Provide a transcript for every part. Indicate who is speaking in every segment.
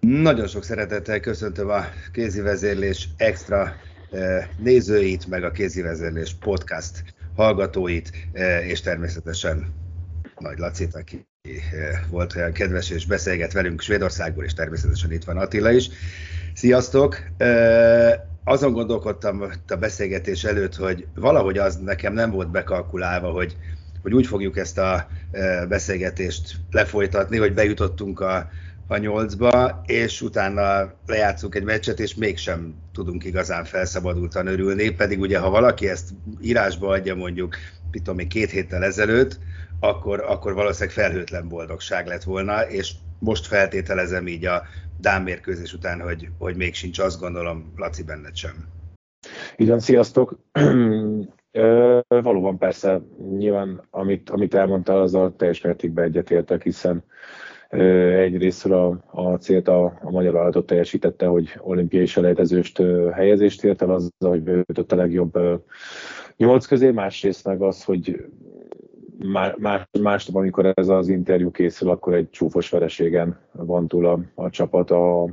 Speaker 1: Nagyon sok szeretettel köszöntöm a kézi vezérlés extra eh, nézőit, meg a kézi vezérlés podcast hallgatóit, eh, és természetesen Nagy Lacit, aki eh, volt olyan kedves és beszélget velünk Svédországból, és természetesen itt van Attila is. Sziasztok! Azon gondolkodtam a beszélgetés előtt, hogy valahogy az nekem nem volt bekalkulálva, hogy, hogy úgy fogjuk ezt a beszélgetést lefolytatni, hogy bejutottunk a, a nyolcba, és utána lejátszunk egy meccset, és mégsem tudunk igazán felszabadultan örülni, pedig ugye ha valaki ezt írásba adja mondjuk, tudom, még két héttel ezelőtt, akkor, akkor valószínűleg felhőtlen boldogság lett volna, és most feltételezem így a Dán mérkőzés után, hogy, hogy még sincs, azt gondolom, Laci benned sem.
Speaker 2: Igen, sziasztok! Ö, valóban persze, nyilván amit, amit elmondtál, azzal teljes mértékben egyetértek, hiszen Egyrésztről a, a célt a, a magyar vállalatot teljesítette, hogy olimpiai selejtezőst helyezést ért el azzal, hogy bejutott a legjobb nyolc közé, másrészt meg az, hogy más, másnap, amikor ez az interjú készül, akkor egy csúfos vereségen van túl a, a csapat. A,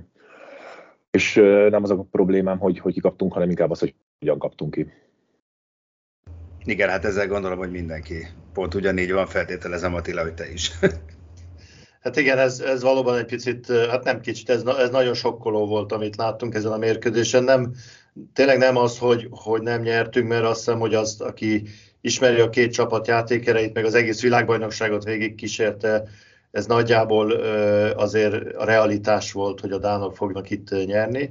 Speaker 2: és nem az a problémám, hogy hogy kikaptunk, hanem inkább az, hogy hogyan kaptunk ki.
Speaker 1: Igen, hát ezzel gondolom, hogy mindenki pont ugyanígy van, feltételezem Attila, hogy te is.
Speaker 3: Hát igen, ez, ez valóban egy picit, hát nem kicsit, ez, ez nagyon sokkoló volt, amit láttunk ezen a mérkőzésen. Nem, tényleg nem az, hogy, hogy nem nyertünk, mert azt hiszem, hogy az, aki ismeri a két csapat játékereit, meg az egész világbajnokságot végig kísérte, ez nagyjából azért a realitás volt, hogy a dánok fognak itt nyerni.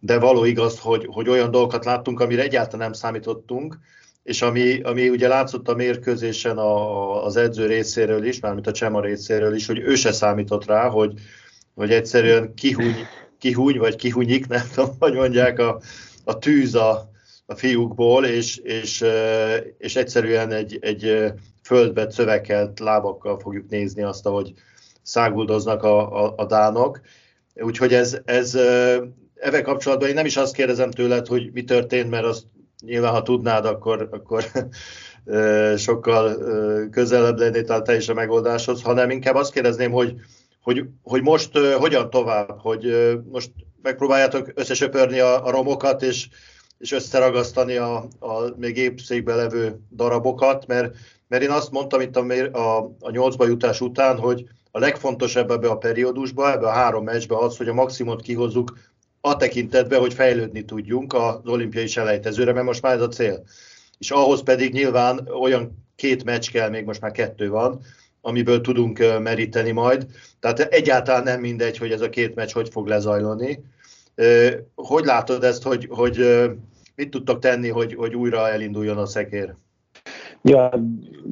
Speaker 3: De való igaz, hogy, hogy olyan dolgokat láttunk, amire egyáltalán nem számítottunk, és ami, ami ugye látszott a mérkőzésen a, az edző részéről is, mármint a Csema részéről is, hogy ő se számított rá, hogy, hogy egyszerűen kihúny, kihúny vagy kihunyik, nem tudom, hogy mondják, a, a tűz a, a fiúkból, és, és, és egyszerűen egy, egy földbe szövekelt lábakkal fogjuk nézni azt, ahogy száguldoznak a, a, a dánok. Úgyhogy ez, ez ebben kapcsolatban én nem is azt kérdezem tőled, hogy mi történt, mert azt nyilván ha tudnád, akkor, akkor sokkal közelebb lennél talán te is a megoldáshoz, hanem inkább azt kérdezném, hogy, hogy, hogy most hogyan tovább, hogy most megpróbáljátok összesöpörni a, a romokat, és, és összeragasztani a, a még épszékbe levő darabokat, mert, mert én azt mondtam itt a, a, a nyolcba jutás után, hogy a legfontosabb ebbe a periódusba, ebbe a három meccsbe az, hogy a maximumot kihozzuk a tekintetben, hogy fejlődni tudjunk az olimpiai selejtezőre, mert most már ez a cél. És ahhoz pedig nyilván olyan két meccs kell, még most már kettő van, amiből tudunk meríteni majd. Tehát egyáltalán nem mindegy, hogy ez a két meccs hogy fog lezajlani. Hogy látod ezt, hogy, hogy mit tudtok tenni, hogy, hogy újra elinduljon a szekér?
Speaker 2: Ja,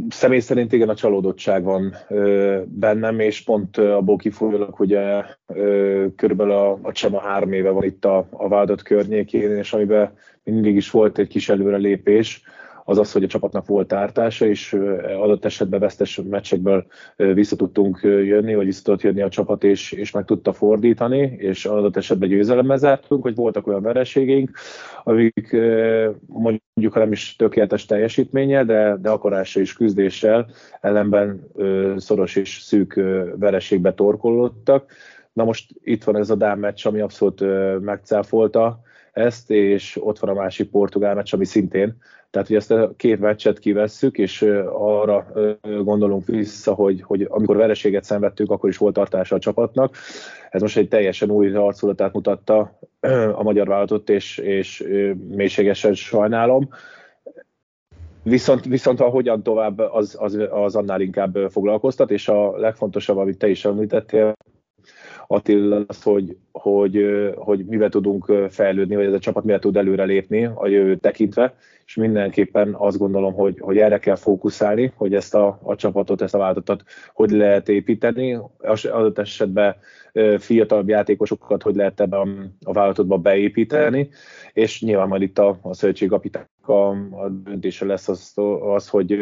Speaker 2: személy szerint igen, a csalódottság van ö, bennem, és pont abból kifolyólag, ugye ö, körülbelül a, a Csema három éve van itt a, a vádat környékén, és amiben mindig is volt egy kis előrelépés, az az, hogy a csapatnak volt ártása, és adott esetben vesztes meccsekből vissza tudtunk jönni, vagy vissza tudott jönni a csapat, és, és meg tudta fordítani, és adott esetben győzelemmel zártunk, hogy voltak olyan vereségeink, amik mondjuk, ha nem is tökéletes teljesítménye, de, de akarással és küzdéssel ellenben szoros és szűk vereségbe torkollottak. Na most itt van ez a Dán meccs, ami abszolút megcáfolta ezt, és ott van a másik portugál meccs, ami szintén. Tehát, hogy ezt a két meccset kivesszük, és arra gondolunk vissza, hogy, hogy amikor vereséget szenvedtünk, akkor is volt tartása a csapatnak. Ez most egy teljesen új arculatát mutatta a magyar vállalatot, és, és mélységesen sajnálom. Viszont, viszont a hogyan tovább, az, az, az annál inkább foglalkoztat, és a legfontosabb, amit te is említettél, Attila, az, hogy, hogy, hogy mivel tudunk fejlődni, vagy ez a csapat mivel tud előrelépni a jövő tekintve, és mindenképpen azt gondolom, hogy, hogy erre kell fókuszálni, hogy ezt a, a csapatot, ezt a változatot hogy lehet építeni, az adott esetben fiatalabb játékosokat hogy lehet ebbe a, a vállalatotba beépíteni, és nyilván majd itt a, a szövetségkapitány a, a döntése lesz az, az, hogy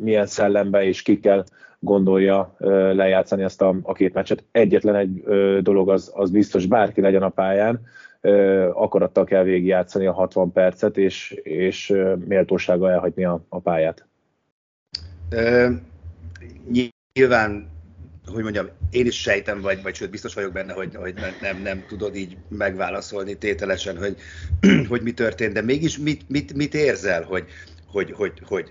Speaker 2: milyen szellembe és kikkel gondolja lejátszani ezt a, a két meccset. Egyetlen egy dolog az, az biztos, bárki legyen a pályán, akarattal kell végigjátszani a 60 percet, és, és méltósággal elhagyni a, a pályát.
Speaker 1: Uh, nyilván hogy mondjam, én is sejtem, vagy, vagy sőt biztos vagyok benne, hogy, hogy nem, nem, tudod így megválaszolni tételesen, hogy, hogy mi történt, de mégis mit, mit, mit érzel, hogy, hogy, hogy, hogy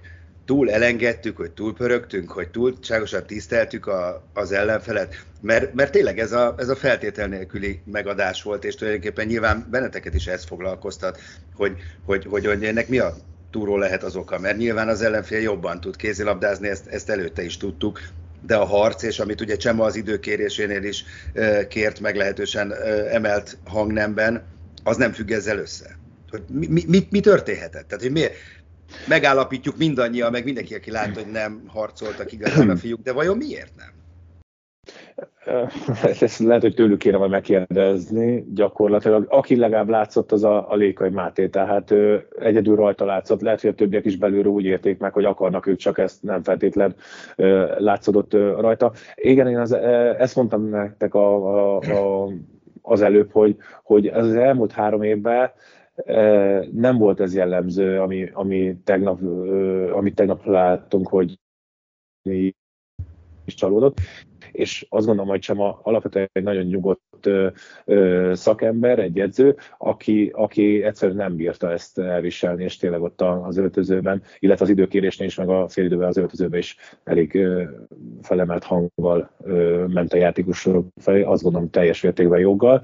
Speaker 1: túl elengedtük, hogy túl pörögtünk, hogy túlságosan tiszteltük a, az ellenfelet, mert, mert tényleg ez a, ez a feltétel nélküli megadás volt, és tulajdonképpen nyilván benneteket is ez foglalkoztat, hogy, hogy, hogy, hogy ennek mi a túró lehet az oka, mert nyilván az ellenfél jobban tud kézilabdázni, ezt, ezt előtte is tudtuk, de a harc, és amit ugye Csema az időkérésénél is kért meglehetősen emelt hangnemben, az nem függ ezzel össze. Hogy mi, mi, mi történhetett? Tehát, hogy miért, megállapítjuk mindannyian, meg mindenki, aki lát, hogy nem harcoltak igazán a fiúk, de vajon miért nem?
Speaker 2: Ezt lehet, hogy tőlük kéne majd megkérdezni gyakorlatilag. Aki legalább látszott, az a, a Lékai Máté, tehát ő egyedül rajta látszott. Lehet, hogy a többiek is belülről úgy érték meg, hogy akarnak ők, csak ezt nem feltétlen látszódott rajta. Igen, én az, ezt mondtam nektek a, a, a, az előbb, hogy, hogy az elmúlt három évben nem volt ez jellemző, ami, ami tegnap, amit tegnap láttunk, hogy is csalódott és azt gondolom, hogy sem alapvetően egy nagyon nyugodt ö, ö, szakember, egy edző, aki, aki egyszerűen nem bírta ezt elviselni, és tényleg ott az öltözőben, illetve az időkérésnél is, meg a félidőben az öltözőben is elég ö, felemelt hanggal ö, ment a játékosok felé, azt gondolom teljes mértékben joggal.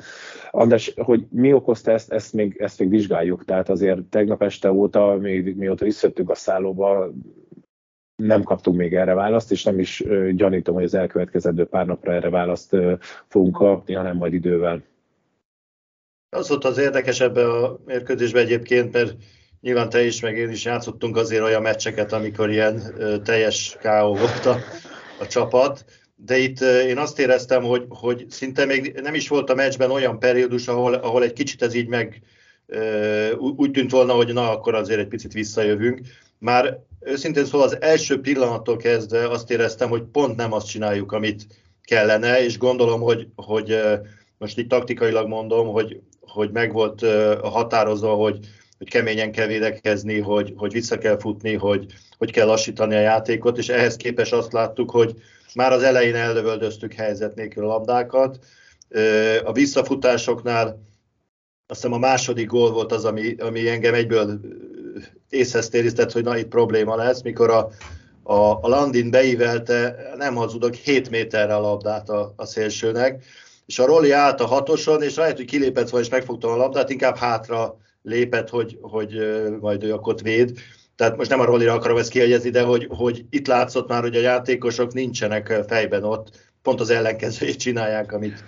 Speaker 2: András, hogy mi okozta ezt, ezt még, ezt még vizsgáljuk, tehát azért tegnap este óta, még mióta visszajöttünk a szállóba, nem kaptunk még erre választ, és nem is gyanítom, hogy az elkövetkezendő pár napra erre választ fogunk kapni, hanem majd idővel.
Speaker 3: Az volt az érdekes ebbe a mérkőzésbe egyébként, mert nyilván te is, meg én is játszottunk azért olyan meccseket, amikor ilyen teljes káó volt a, a csapat, de itt én azt éreztem, hogy, hogy szinte még nem is volt a meccsben olyan periódus, ahol, ahol egy kicsit ez így meg úgy tűnt volna, hogy na, akkor azért egy picit visszajövünk. Már őszintén szóval az első pillanattól kezdve azt éreztem, hogy pont nem azt csináljuk, amit kellene, és gondolom, hogy, hogy most itt taktikailag mondom, hogy, hogy meg volt határozva, hogy, hogy keményen kell védekezni, hogy, hogy vissza kell futni, hogy, hogy kell lassítani a játékot, és ehhez képest azt láttuk, hogy már az elején eldövöldöztük helyzet nélkül a labdákat. A visszafutásoknál azt hiszem a második gól volt az, ami, ami engem egyből észhez tériztett, hogy na itt probléma lesz, mikor a, a, a Landin beívelte, nem hazudok, 7 méterre a labdát a, a szélsőnek, és a Roli állt a hatoson, és lehet, hogy kilépett volna, és megfogta a labdát, inkább hátra lépett, hogy, hogy majd ő akkor véd. Tehát most nem a Rollira akarom ezt kiegyezni, de hogy, hogy itt látszott már, hogy a játékosok nincsenek fejben ott, pont az ellenkezőjét csinálják, amit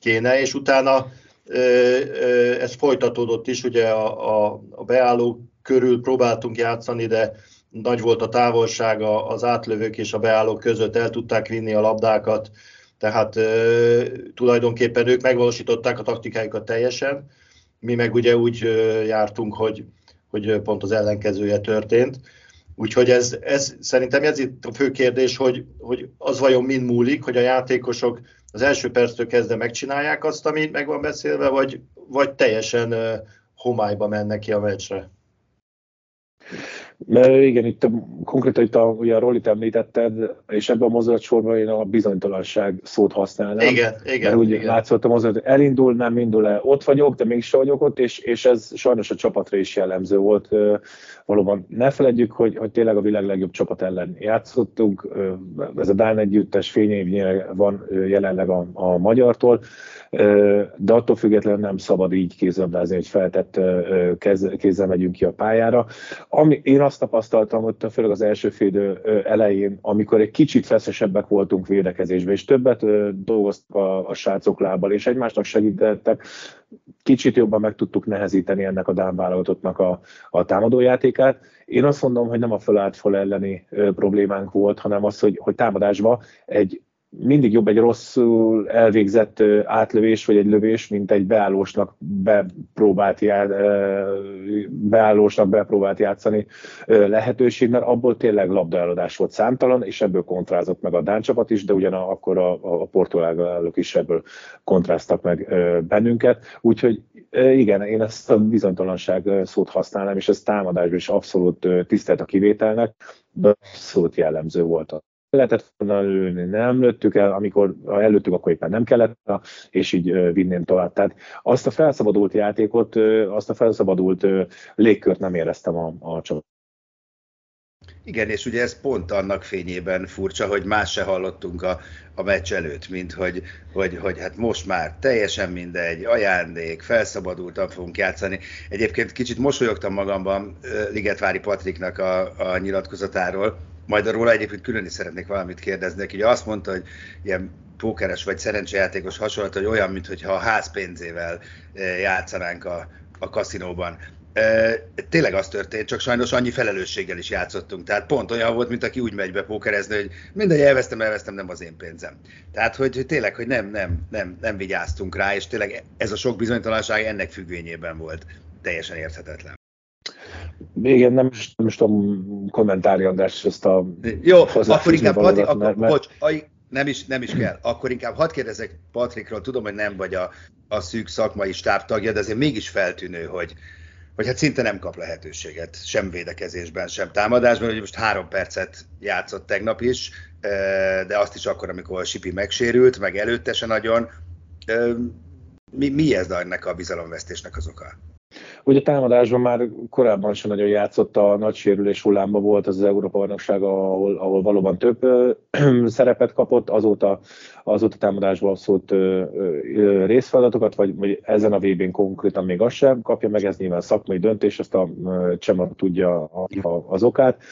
Speaker 3: kéne, és utána ez folytatódott is, ugye a, a, a beálló körül próbáltunk játszani, de nagy volt a távolság az átlövők és a beállók között, el tudták vinni a labdákat, tehát e, tulajdonképpen ők megvalósították a taktikájukat teljesen, mi meg ugye úgy jártunk, hogy, hogy pont az ellenkezője történt. Úgyhogy ez, ez szerintem ez itt a fő kérdés, hogy, hogy az vajon mind múlik, hogy a játékosok az első perctől kezdve megcsinálják azt, amit meg van beszélve, vagy, vagy teljesen homályba mennek ki a meccsre?
Speaker 2: Igen, itt a, konkrétan itt a, ugye a Rollit említetted, és ebben a mozdulatsorban én a bizonytalanság szót használnám.
Speaker 3: Igen, igen.
Speaker 2: Mert úgy
Speaker 3: igen.
Speaker 2: látszott a mozdulat, elindul, nem indul el, ott vagyok, de mégsem vagyok ott, és, és ez sajnos a csapatra is jellemző volt. Valóban ne feledjük, hogy, hogy tényleg a világ legjobb csapat ellen játszottunk. Ez a Dán együttes fényévnyire van jelenleg a, a magyartól, de attól függetlenül nem szabad így kézzelabdázni, hogy feltett kez, kézzel megyünk ki a pályára. Ami, én azt tapasztaltam, hogy főleg az első fél elején, amikor egy kicsit feszesebbek voltunk védekezésben, és többet dolgoztak a, a srácok lábbal, és egymásnak segítettek, kicsit jobban meg tudtuk nehezíteni ennek a Dán válogatottnak a, a támadójátékát. Én azt mondom, hogy nem a fölállt föl elleni ö, problémánk volt, hanem az, hogy, hogy támadásba egy mindig jobb egy rosszul elvégzett átlövés, vagy egy lövés, mint egy beállósnak bepróbált, já, beállósnak bepróbált játszani lehetőség, mert abból tényleg labdaeladás volt számtalan, és ebből kontrázott meg a Dán csapat is, de ugyanakkor a, a portugálok is ebből kontráztak meg bennünket. Úgyhogy igen, én ezt a bizonytalanság szót használnám, és ez támadásban is abszolút tisztelt a kivételnek, de abszolút jellemző volt lehetett volna lőni, nem lőttük el, amikor előttük, akkor éppen nem kellett, és így vinném tovább. Tehát azt a felszabadult játékot, azt a felszabadult légkört nem éreztem a, a csapat.
Speaker 1: Igen, és ugye ez pont annak fényében furcsa, hogy más se hallottunk a, a meccs előtt, mint hogy, hogy, hogy hát most már teljesen mindegy, ajándék, felszabadultan fogunk játszani. Egyébként kicsit mosolyogtam magamban Ligetvári Patriknak a, a nyilatkozatáról, majd róla egyébként külön is szeretnék valamit kérdezni, ugye azt mondta, hogy ilyen pókeres vagy szerencsejátékos hasonlat, hogy olyan, mintha a ház pénzével eh, játszanánk a, a kaszinóban. E, tényleg az történt, csak sajnos annyi felelősséggel is játszottunk. Tehát pont olyan volt, mint aki úgy megy be pókerezni, hogy mindegy, elvesztem, elvesztem, nem az én pénzem. Tehát, hogy tényleg, hogy nem, nem, nem, nem vigyáztunk rá, és tényleg ez a sok bizonytalanság ennek függvényében volt teljesen érthetetlen.
Speaker 2: Igen, nem, nem is tudom kommentálni András ezt a...
Speaker 1: Jó, akkor inkább, Pati, akkor, mert, mert... bocs, nem is, nem is kell. Akkor inkább hadd kérdezek Patrikról, tudom, hogy nem vagy a, a szűk szakmai stáb tagja, de azért mégis feltűnő, hogy, hogy hát szinte nem kap lehetőséget, sem védekezésben, sem támadásban, hogy most három percet játszott tegnap is, de azt is akkor, amikor Sipi megsérült, meg előtte se nagyon. Mi, mi ez ennek a bizalomvesztésnek az oka?
Speaker 2: Ugye támadásban már korábban sem nagyon játszott, a nagy sérülés hullámba volt az, az Európa bajnokság, ahol, ahol valóban több ö, szerepet kapott, azóta, azóta támadásban abszolút ö, ö, részfeladatokat, vagy, vagy ezen a VB-n konkrétan még azt sem kapja meg, ez nyilván szakmai döntés, ezt a Csema tudja a, a, az okát,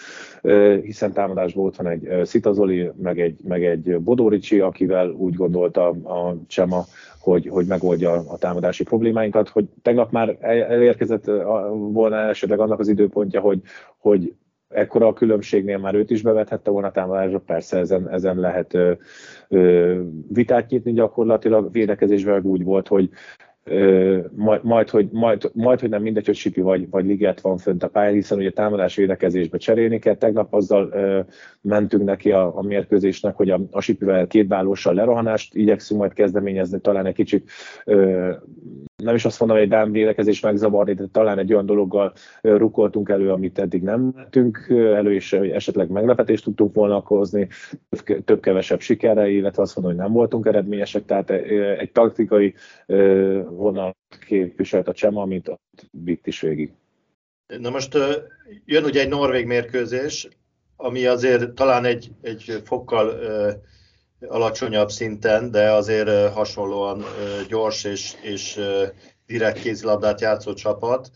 Speaker 2: ö, hiszen támadásban ott van egy Szitazoli, meg egy, meg egy Bodoricsi, akivel úgy gondolta a Csema, hogy, hogy megoldja a támadási problémáinkat, hogy tegnap már elérkezett volna esetleg annak az időpontja, hogy, hogy ekkora a különbségnél már őt is bevethette volna támadásra, persze ezen, ezen lehet ö, ö, vitát nyitni gyakorlatilag, védekezésvel úgy volt, hogy majd, majd, hogy, majd, majd, hogy nem mindegy, hogy Sipi vagy, vagy Liget van fönt a pályán, hiszen ugye támadás védekezésbe cserélni kell. Tegnap azzal ö, mentünk neki a, a mérkőzésnek, hogy a, a Sipivel kétbálóssal lerohanást igyekszünk majd kezdeményezni, talán egy kicsit ö, nem is azt mondom, hogy egy Dán védekezés megzavarni, de talán egy olyan dologgal rukoltunk elő, amit eddig nem tettünk elő, és esetleg meglepetést tudtunk volna okozni, több-kevesebb sikerre, illetve azt mondom, hogy nem voltunk eredményesek, tehát egy taktikai vonal képviselt a Csema, amit vitt is végig.
Speaker 3: Na most jön ugye egy norvég mérkőzés, ami azért talán egy, egy fokkal alacsonyabb szinten, de azért hasonlóan gyors és, és direkt kézilabdát játszó csapat.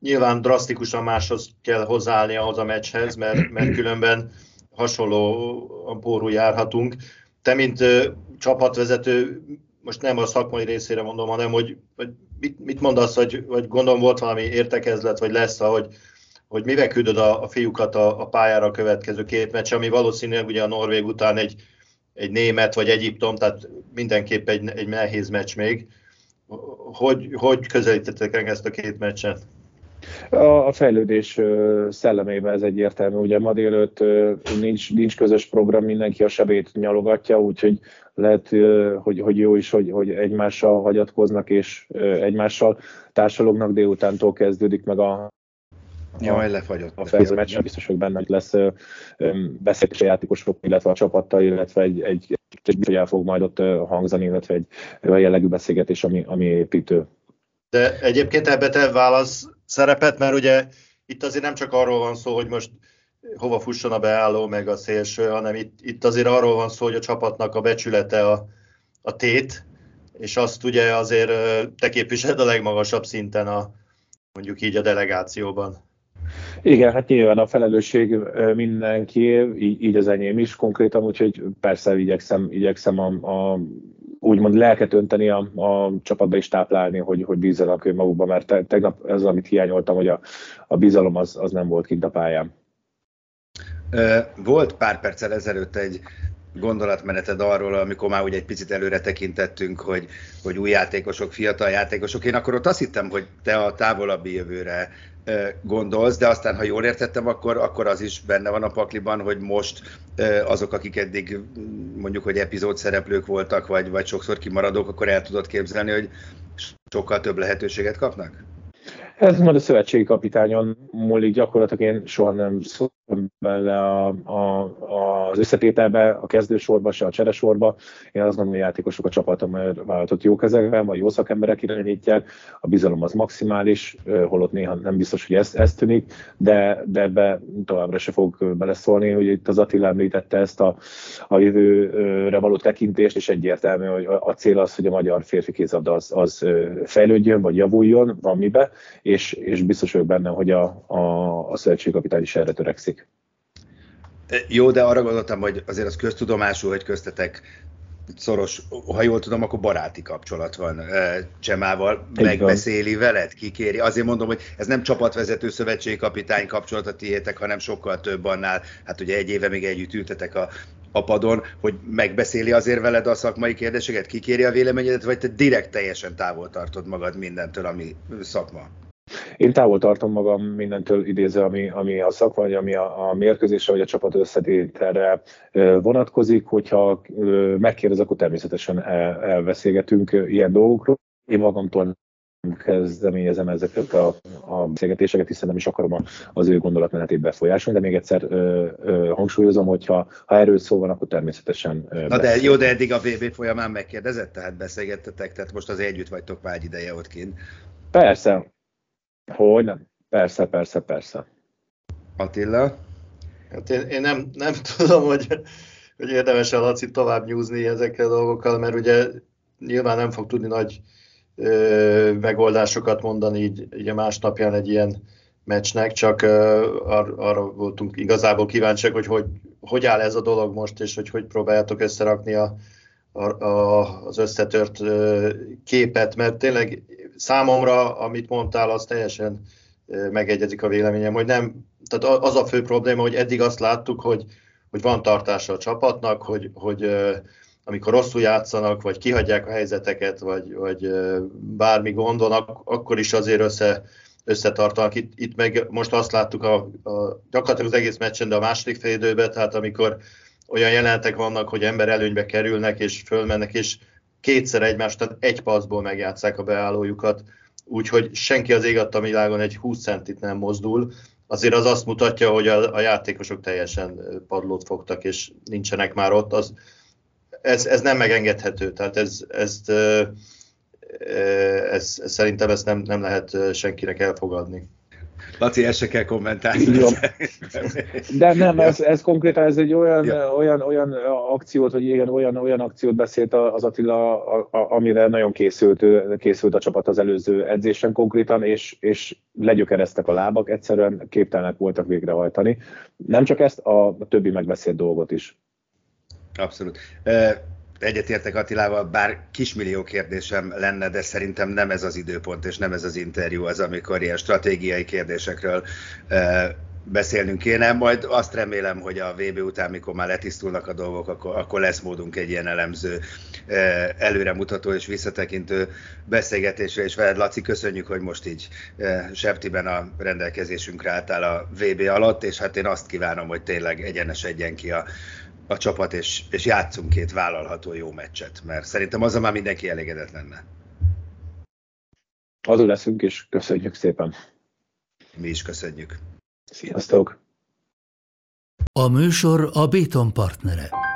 Speaker 3: Nyilván drasztikusan máshoz kell hozzáállni ahhoz a meccshez, mert, mert különben hasonló pórul járhatunk. Te, mint csapatvezető, most nem a szakmai részére mondom, hanem hogy, hogy mit, mit mondasz, hogy, vagy gondolom volt valami értekezlet, vagy lesz, hogy hogy mivel küldöd a, a fiúkat a, a pályára a következő két meccs, ami valószínűleg ugye a Norvég után egy, egy német vagy Egyiptom, tehát mindenképp egy, egy nehéz meccs még. Hogy, hogy közelítettek meg ezt a két meccset?
Speaker 2: A fejlődés szellemében ez egyértelmű. Ugye ma délőtt nincs, nincs közös program, mindenki a sebét nyalogatja, úgyhogy lehet, hogy, hogy jó is, hogy, hogy egymással hagyatkoznak és egymással társalognak, délutántól kezdődik meg a
Speaker 1: Jaj, lefagyott.
Speaker 2: A fejező meccsre biztos, hogy benne lesz beszélgetés a játékosok, illetve a csapattal, illetve egy, egy, egy hogy el fog majd ott hangzani, illetve egy olyan jellegű beszélgetés, ami, ami építő.
Speaker 3: De egyébként ebbe te válasz szerepet, mert ugye itt azért nem csak arról van szó, hogy most hova fusson a beálló, meg a szélső, hanem itt, itt azért arról van szó, hogy a csapatnak a becsülete a, a tét, és azt ugye azért te képviseled a legmagasabb szinten a, mondjuk így a delegációban.
Speaker 2: Igen, hát nyilván a felelősség mindenki, így, így az enyém is konkrétan, úgyhogy persze igyekszem, igyekszem a, a úgymond lelket önteni a, a csapatba is táplálni, hogy, hogy bízzanak magukba, mert te, tegnap ez, amit hiányoltam, hogy a, a bizalom az, az nem volt kint a pályán.
Speaker 1: Volt pár perccel ezelőtt egy gondolatmeneted arról, amikor már ugye egy picit előre tekintettünk, hogy, hogy új játékosok, fiatal játékosok. Én akkor ott azt hittem, hogy te a távolabbi jövőre gondolsz, de aztán, ha jól értettem, akkor, akkor az is benne van a pakliban, hogy most azok, akik eddig mondjuk, hogy epizód szereplők voltak, vagy, vagy sokszor kimaradók, akkor el tudod képzelni, hogy sokkal több lehetőséget kapnak?
Speaker 2: Ez majd a szövetségi kapitányon múlik, gyakorlatilag én soha nem szóltam bele a, a, az összetételbe, a kezdősorba, se a cseresorba. Én azt gondolom, hogy a játékosok a csapatom vállalatot jó kezekben, vagy jó szakemberek irányítják, a bizalom az maximális, holott néha nem biztos, hogy ez, ez tűnik, de, de ebbe továbbra se fog beleszólni, hogy itt az Attila említette ezt a, a jövőre való tekintést, és egyértelmű, hogy a cél az, hogy a magyar férfi kézabda az, az fejlődjön, vagy javuljon, van mibe, és, és biztos vagyok benne, hogy a, a, a szövetségkapitány is erre törekszik.
Speaker 1: Jó, de arra gondoltam, hogy azért az köztudomású, hogy köztetek szoros, ha jól tudom, akkor baráti kapcsolat van Csemával, Egy megbeszéli van. veled, kikéri. Azért mondom, hogy ez nem csapatvezető szövetségkapitány kapcsolat a tiétek, hanem sokkal több annál. Hát ugye egy éve még együtt ültetek a, a padon, hogy megbeszéli azért veled a szakmai kérdéseket, kikéri a véleményedet, vagy te direkt teljesen távol tartod magad mindentől, ami szakma?
Speaker 2: Én távol tartom magam mindentől idézve, ami, ami a szak, vagy ami a, a mérkőzésre, vagy a csapat összetételre vonatkozik. Hogyha megkérdez, akkor természetesen el, elbeszélgetünk ilyen dolgokról. Én magamtól kezdeményezem ezeket a, a beszélgetéseket, hiszen nem is akarom az ő gondolatmenetét befolyásolni, de még egyszer ö, ö, hangsúlyozom, hogy ha, ha erről szó van, akkor természetesen
Speaker 1: ö, Na de jó, de eddig a VB folyamán megkérdezett, tehát beszélgettetek, tehát most az együtt vagytok már egy ideje ott kint.
Speaker 2: Persze, hogy nem? Persze, persze, persze.
Speaker 1: Attila?
Speaker 3: Hát én, én nem, nem tudom, hogy, hogy érdemes a Laci tovább nyúzni ezekkel a dolgokkal, mert ugye nyilván nem fog tudni nagy ö, megoldásokat mondani így, így a másnapján egy ilyen meccsnek, csak ö, ar, arra voltunk igazából kíváncsiak, hogy, hogy hogy áll ez a dolog most, és hogy hogy próbáljátok összerakni a, a, a, az összetört ö, képet, mert tényleg számomra, amit mondtál, az teljesen megegyezik a véleményem, hogy nem, tehát az a fő probléma, hogy eddig azt láttuk, hogy, hogy van tartása a csapatnak, hogy, hogy amikor rosszul játszanak, vagy kihagyják a helyzeteket, vagy, vagy bármi gond akkor is azért össze, összetartanak. Itt, itt meg most azt láttuk a, a, gyakorlatilag az egész meccsen, de a második fél időben, tehát amikor olyan jelenetek vannak, hogy ember előnybe kerülnek, és fölmennek, és kétszer egymást, tehát egy paszból megjátszák a beállójukat, úgyhogy senki az ég a világon egy 20 centit nem mozdul, azért az azt mutatja, hogy a, a játékosok teljesen padlót fogtak, és nincsenek már ott. Az, ez, ez nem megengedhető, tehát ez, ezt, ez, ez, ez, szerintem ezt nem, nem lehet senkinek elfogadni.
Speaker 1: Laci, ezt se kell kommentálni.
Speaker 2: De nem, ez, ez konkrétan ez egy olyan, ja. olyan, olyan akciót, hogy igen, olyan, olyan akciót beszélt az Attila, a, a, amire nagyon készült, készült a csapat az előző edzésen konkrétan, és, és legyökereztek a lábak, egyszerűen képtelenek voltak végrehajtani. Nem csak ezt, a, a többi megbeszélt dolgot is.
Speaker 1: Abszolút egyetértek Attilával, bár kismillió kérdésem lenne, de szerintem nem ez az időpont, és nem ez az interjú az, amikor ilyen stratégiai kérdésekről e, beszélnünk kéne. Majd azt remélem, hogy a VB után, mikor már letisztulnak a dolgok, akkor, akkor lesz módunk egy ilyen elemző, e, előremutató és visszatekintő beszélgetésre, és veled, Laci, köszönjük, hogy most így e, Septiben a rendelkezésünkre álltál a VB alatt, és hát én azt kívánom, hogy tényleg egyenesedjen ki a a csapat, és, és játszunk két vállalható jó meccset, mert szerintem az már mindenki elégedett lenne.
Speaker 2: Azon leszünk, és köszönjük szépen.
Speaker 1: mi is köszönjük.
Speaker 2: Sziasztok!
Speaker 4: A műsor a Béton partnere.